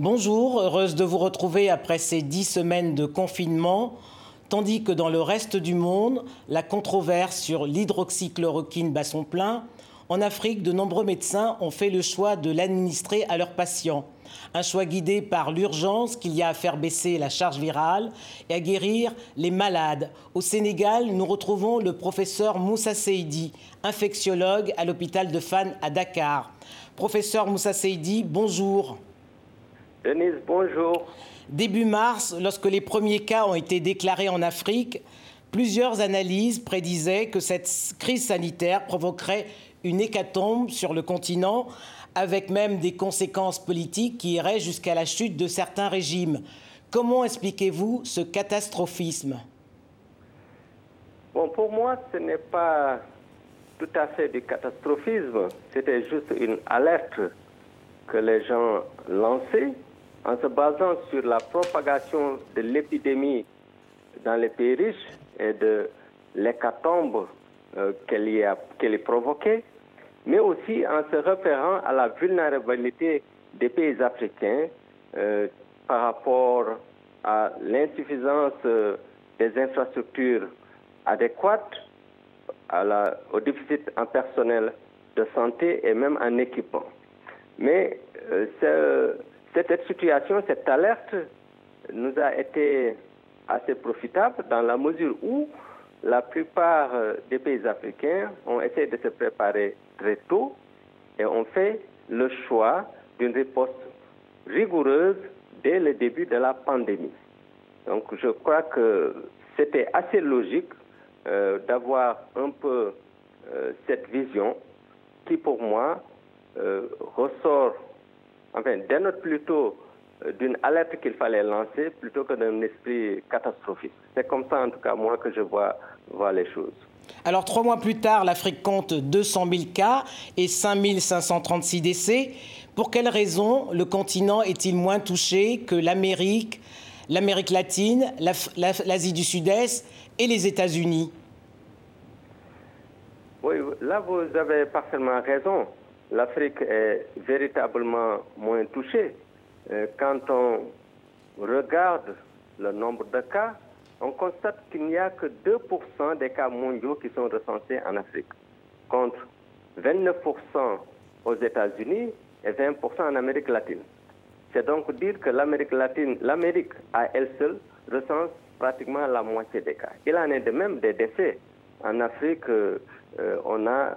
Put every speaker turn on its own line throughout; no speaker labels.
Bonjour, heureuse de vous retrouver après ces dix semaines de confinement, tandis que dans le reste du monde, la controverse sur l'hydroxychloroquine bat son plein. En Afrique, de nombreux médecins ont fait le choix de l'administrer à leurs patients. Un choix guidé par l'urgence qu'il y a à faire baisser la charge virale et à guérir les malades. Au Sénégal, nous retrouvons le professeur Moussa Seydi, infectiologue à l'hôpital de Fan à Dakar. Professeur Moussa Seydi, bonjour.
Denise, bonjour.
Début mars, lorsque les premiers cas ont été déclarés en Afrique, plusieurs analyses prédisaient que cette crise sanitaire provoquerait une hécatombe sur le continent, avec même des conséquences politiques qui iraient jusqu'à la chute de certains régimes. Comment expliquez-vous ce catastrophisme?
Bon, pour moi, ce n'est pas tout à fait du catastrophisme, c'était juste une alerte que les gens lançaient en se basant sur la propagation de l'épidémie dans les pays riches et de l'hécatombe euh, qu'elle y, provoquée, mais aussi en se référant à la vulnérabilité des pays africains euh, par rapport à l'insuffisance euh, des infrastructures adéquates, au déficit en personnel de santé et même en équipement. Mais cette situation, cette alerte nous a été assez profitable dans la mesure où la plupart euh, des pays africains ont essayé de se préparer très tôt et ont fait le choix d'une réponse rigoureuse dès le début de la pandémie. Donc je crois que c'était assez logique euh, d'avoir un peu euh, cette vision qui pour moi ressort enfin, dénote plutôt euh, d'une alerte qu'il fallait lancer plutôt que d'un esprit catastrophique. C'est comme ça, en tout cas, moi, que je vois, vois les choses.
Alors, trois mois plus tard, l'Afrique compte 200 000 cas et 5 536 décès. Pour quelles raisons le continent est-il moins touché que l'Amérique, l'Amérique latine, l'Asie du Sud-Est et les États-Unis?
Oui, là, vous avez parfaitement raison l'Afrique est véritablement moins touchée. Euh, quand on regarde le nombre de cas, on constate qu'il n'y a que 2% des cas mondiaux qui sont recensés en Afrique, contre 29% aux États-Unis et 20% en Amérique latine. C'est donc dire que l'Amérique latine, l'Amérique à elle seule recense pratiquement la moitié des cas. Il en est de même des décès. En Afrique, euh, on a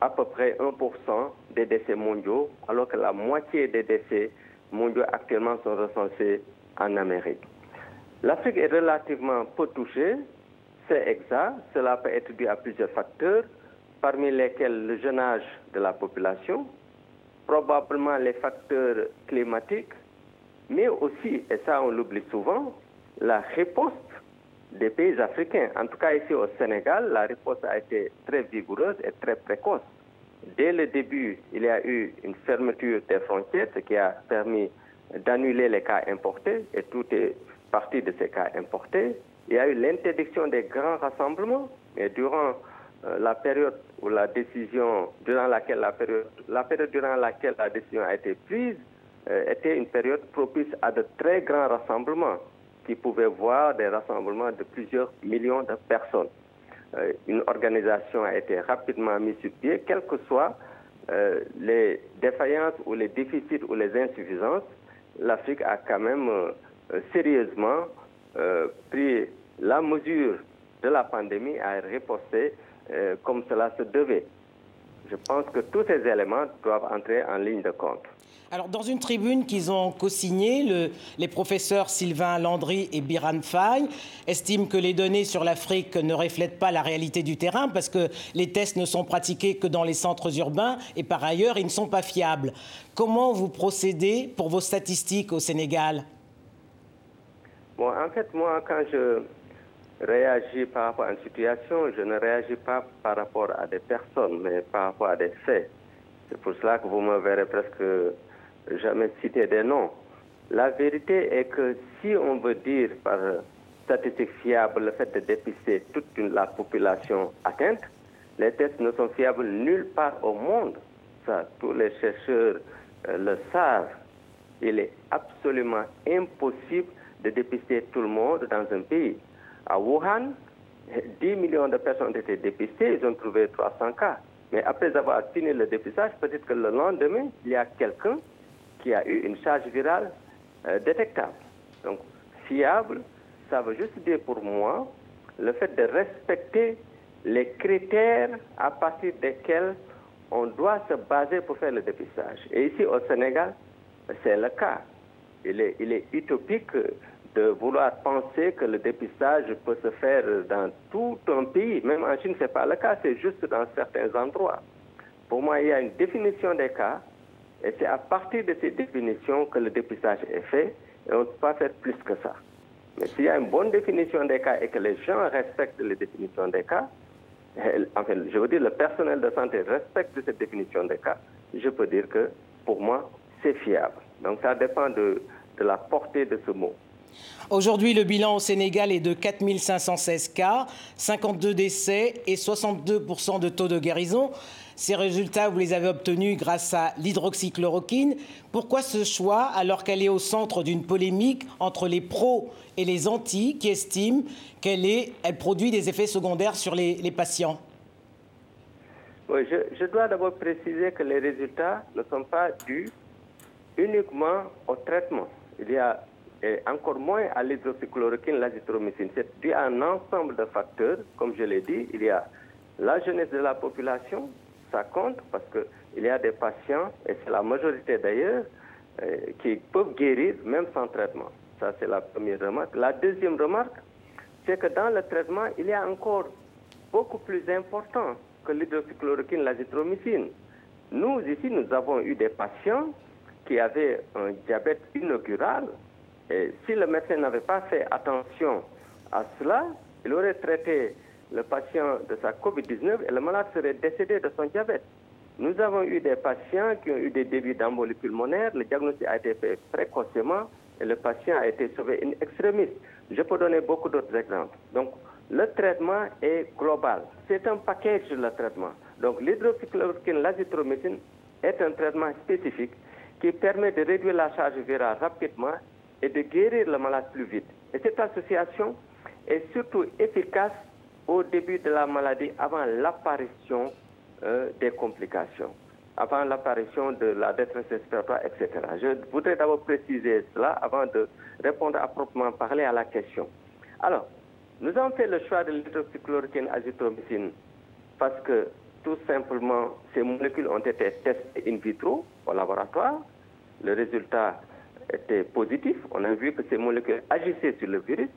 à peu près 1% des décès mondiaux, alors que la moitié des décès mondiaux actuellement sont recensés en Amérique. L'Afrique est relativement peu touchée, c'est exact, cela peut être dû à plusieurs facteurs, parmi lesquels le jeune âge de la population, probablement les facteurs climatiques, mais aussi, et ça on l'oublie souvent, la réponse des pays africains. En tout cas, ici au Sénégal, la réponse a été très vigoureuse et très précoce. Dès le début, il y a eu une fermeture des frontières, ce qui a permis d'annuler les cas importés, et tout est parti de ces cas importés. Il y a eu l'interdiction des grands rassemblements, et durant euh, la période où la décision, durant laquelle la période, la période durant laquelle la décision a été prise, euh, était une période propice à de très grands rassemblements qui pouvaient voir des rassemblements de plusieurs millions de personnes. Euh, une organisation a été rapidement mise sur pied, quelles que soient euh, les défaillances ou les déficits ou les insuffisances, l'Afrique a quand même euh, sérieusement pris la mesure de la pandémie à riposter comme cela se devait. Je pense que tous ces éléments doivent entrer en ligne de compte.
Alors, dans une tribune qu'ils ont co-signée, les professeurs Sylvain Landry et Biran Faye estiment que les données sur l'Afrique ne reflètent pas la réalité du terrain parce que les tests ne sont pratiqués que dans les centres urbains et par ailleurs, ils ne sont pas fiables. Comment vous procédez pour vos statistiques au Sénégal?
Bon, en fait, moi, quand je réagis par rapport à une situation, je ne réagis pas par rapport à des personnes, mais par rapport à des faits. C'est pour cela que vous me verrez presque jamais citer des noms. La vérité est que si on veut dire par statistique fiable le fait de dépister toute la population atteinte, les tests ne sont fiables nulle part au monde. Ça, tous les chercheurs euh, le savent. il est absolument impossible de dépister tout le monde dans un pays. À Wuhan, 10 millions de personnes ont été dépistées, ils ont trouvé 300 cas. Mais après avoir fini le dépistage, peut-être que le lendemain, il y a quelqu'un qui a eu une charge virale euh, détectable. Donc, fiable, ça veut juste dire pour moi le fait de respecter les critères à partir desquels on doit se baser pour faire le dépistage. Et ici au Sénégal, c'est le cas. Il est, il est utopique de vouloir penser que le dépistage peut se faire dans tout un pays. Même en Chine, ce n'est pas le cas, c'est juste dans certains endroits. Pour moi, il y a une définition des cas, et c'est à partir de ces définitions que le dépistage est fait, et on ne peut pas faire plus que ça. Mais s'il y a une bonne définition des cas et que les gens respectent les définitions des cas, enfin, je veux dire, le personnel de santé respecte cette définition des cas, je peux dire que, pour moi, c'est fiable. Donc ça dépend de, de la portée de ce mot.
Aujourd'hui, le bilan au Sénégal est de 4 516 cas, 52 décès et 62% de taux de guérison. Ces résultats, vous les avez obtenus grâce à l'hydroxychloroquine. Pourquoi ce choix alors qu'elle est au centre d'une polémique entre les pros et les anti qui estiment qu'elle elle produit des effets secondaires sur les, patients?
Je, dois d'abord préciser que les résultats ne sont pas dus uniquement au traitement. Il y a encore moins à l'hydroxychloroquine, l'azithromycine. C'est dû à un ensemble de facteurs, comme je l'ai dit. Il y a la jeunesse de la population, ça compte parce qu'il y a des patients, et c'est la majorité d'ailleurs, euh, qui peuvent guérir même sans traitement. Ça, c'est la première remarque. La deuxième remarque, c'est que dans le traitement, il y a encore beaucoup plus important que l'hydroxychloroquine, l'azithromycine. Nous, ici, nous avons eu des patients qui avaient un diabète inaugural et si le médecin n'avait pas fait attention à cela, il aurait traité le patient de sa COVID-19 et le malade serait décédé de son diabète. Nous avons eu des patients qui ont eu des débuts d'embolie pulmonaire, le diagnostic a été fait précocement et le patient a été sauvé in extremis. Je peux donner beaucoup d'autres exemples. Donc, le traitement est global. C'est un package le traitement. Donc, l'hydroxychloroquine, l'azithromycine est un traitement spécifique qui permet de réduire la charge virale rapidement et de guérir le malade plus vite. Et cette association est surtout efficace au début de la maladie, avant l'apparition euh, des complications, avant l'apparition de la détresse respiratoire, etc. Je voudrais d'abord préciser cela avant de répondre à proprement parler à la question. Alors, nous avons fait le choix de l'hydroxychloroquine azithromycine parce que tout simplement, ces molécules ont été testées in vitro au laboratoire. Le résultat était positif. On a vu que ces molécules agissaient sur le virus.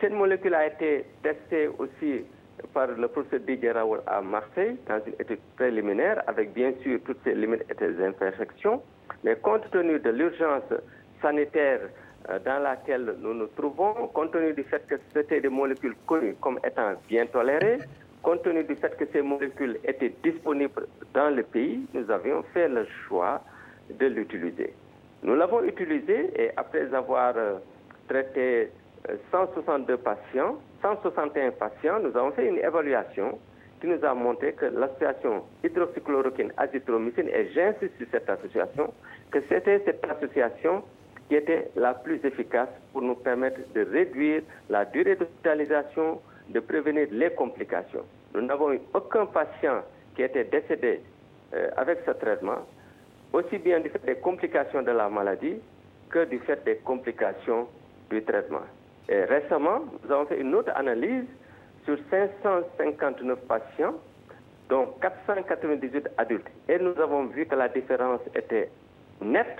Cette molécule a été testée aussi par le professeur Didier Raoul à Marseille dans une étude préliminaire avec bien sûr toutes ces limites et ces imperfections. Mais compte tenu de l'urgence sanitaire euh, dans laquelle nous nous trouvons, compte tenu du fait que c'était des molécules connues comme étant bien tolérées, compte tenu du fait que ces molécules étaient disponibles dans le pays, nous avions fait le choix de l'utiliser. Nous l'avons utilisé et après avoir euh, traité 162 euh, patients, 161 patients, nous avons fait une évaluation qui nous a montré que l'association hydroxychloroquine azithromycine, et j'insiste sur cette association, que c'était cette association qui était la plus efficace pour nous permettre de réduire la durée d'hospitalisation, de prévenir les complications. Nous n'avons eu aucun patient qui était décédé euh, avec ce traitement aussi bien du fait des complications de la maladie que du fait des complications du traitement. Récemment, nous avons fait une autre analyse sur 559 patients, dont 498 adultes. Et nous avons vu que la différence était nette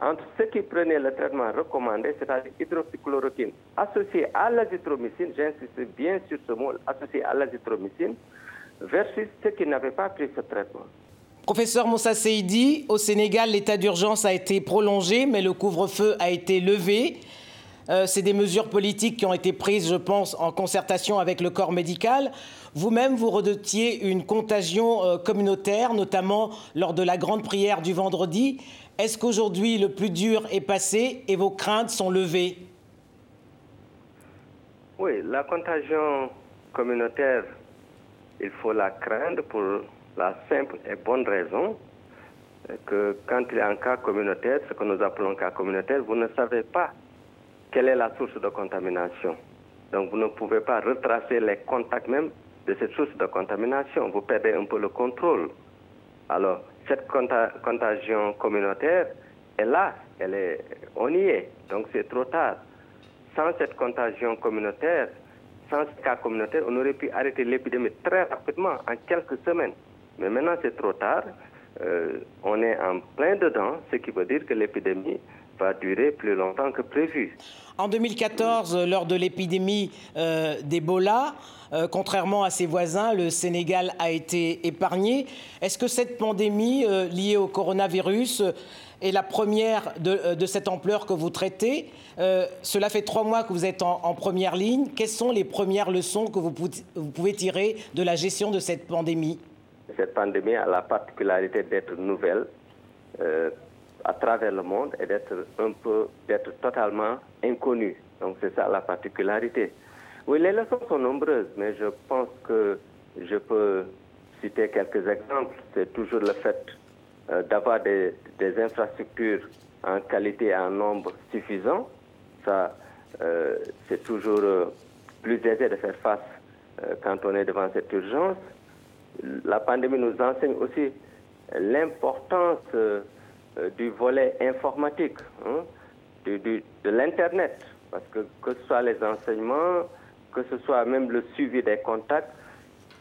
entre ceux qui prenaient le traitement recommandé, c'est-à-dire hydroxychloroquine, associé à l'azithromycine, j'insiste bien sur ce mot, associé à l'azithromycine, versus ceux qui n'avaient pas pris ce traitement.
Professeur Moussa Seydi, au Sénégal, l'état d'urgence a été prolongé, mais le couvre-feu a été levé. Euh, c'est des mesures politiques qui ont été prises, je pense, en concertation avec le corps médical. Vous-même, vous redoutiez une contagion euh, communautaire, notamment lors de la grande prière du vendredi. Est-ce qu'aujourd'hui, le plus dur est passé et vos craintes sont levées?
Oui, la contagion communautaire, il faut la craindre pour la simple et bonne raison que quand il y a un cas communautaire, ce que nous appelons cas communautaire, vous ne savez pas quelle est la source de contamination. Donc vous ne pouvez pas retracer les contacts même de cette source de contamination. Vous perdez un peu le contrôle. Alors, cette contagion communautaire est là, elle est, on y est, donc c'est trop tard. Sans cette contagion communautaire, sans ce cas communautaire, on aurait pu arrêter l'épidémie très rapidement, en quelques semaines. Mais maintenant, c'est trop tard. Euh, on est en plein dedans, ce qui veut dire que l'épidémie durer plus longtemps que prévu.
En 2014, lors de l'épidémie euh, d'Ebola, euh, contrairement à ses voisins, le Sénégal a été épargné. Est-ce que cette pandémie liée au coronavirus est la première de, cette ampleur que vous traitez? Cela fait trois mois que vous êtes en, première ligne. Quelles sont les premières leçons que vous pouvez tirer de la gestion de cette pandémie?
Cette pandémie a la particularité d'être nouvelle euh, à travers le monde et d'être un peu, d'être totalement inconnue. Donc c'est ça la particularité. Oui, les leçons sont nombreuses, mais je pense que je peux citer quelques exemples. C'est toujours le fait euh, d'avoir des, infrastructures en qualité et en nombre suffisant. Ça, euh, c'est toujours plus aisé de faire face quand on est devant cette urgence la pandémie nous enseigne aussi l'importance euh, du volet informatique, hein, de l'Internet, parce que que ce soit les enseignements, que ce soit même le suivi des contacts,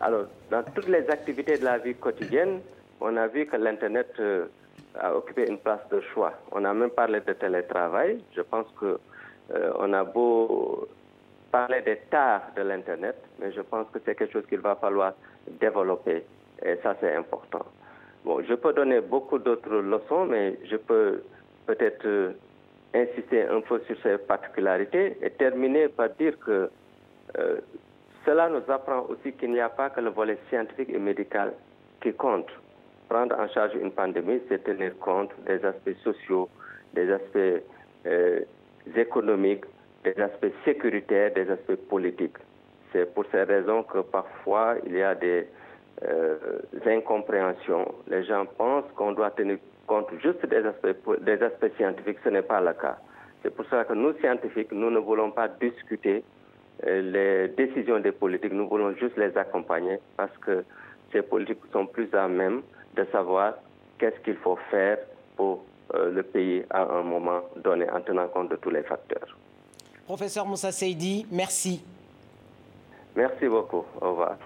alors dans toutes les activités de la vie quotidienne, on a vu que l'Internet euh, a occupé une place de choix. On a même parlé de télétravail. Je pense que euh, on a beau parler des tares de l'Internet, mais je pense que c'est quelque chose qu'il va falloir développer. Et ça, c'est important. Bon, je peux donner beaucoup d'autres leçons, mais je peux peut-être euh, insister un peu sur ces particularités et terminer par dire que euh, cela nous apprend aussi qu'il n'y a pas que le volet scientifique et médical qui compte. Prendre en charge une pandémie, c'est tenir compte des aspects sociaux, des aspects euh, économiques, des aspects sécuritaires, des aspects politiques. C'est pour ces raisons que parfois il y a des euh, incompréhensions. Les gens pensent qu'on doit tenir compte juste des aspects, des aspects scientifiques. Ce n'est pas le cas. C'est pour ça que nous, scientifiques, nous ne voulons pas discuter euh, les décisions des politiques. Nous voulons juste les accompagner parce que ces politiques sont plus à même de savoir qu'est-ce qu'il faut faire pour euh, le pays à un moment donné en tenant compte de tous les facteurs.
Professeur Moussa Seydi, merci.
Merci beaucoup. Au revoir.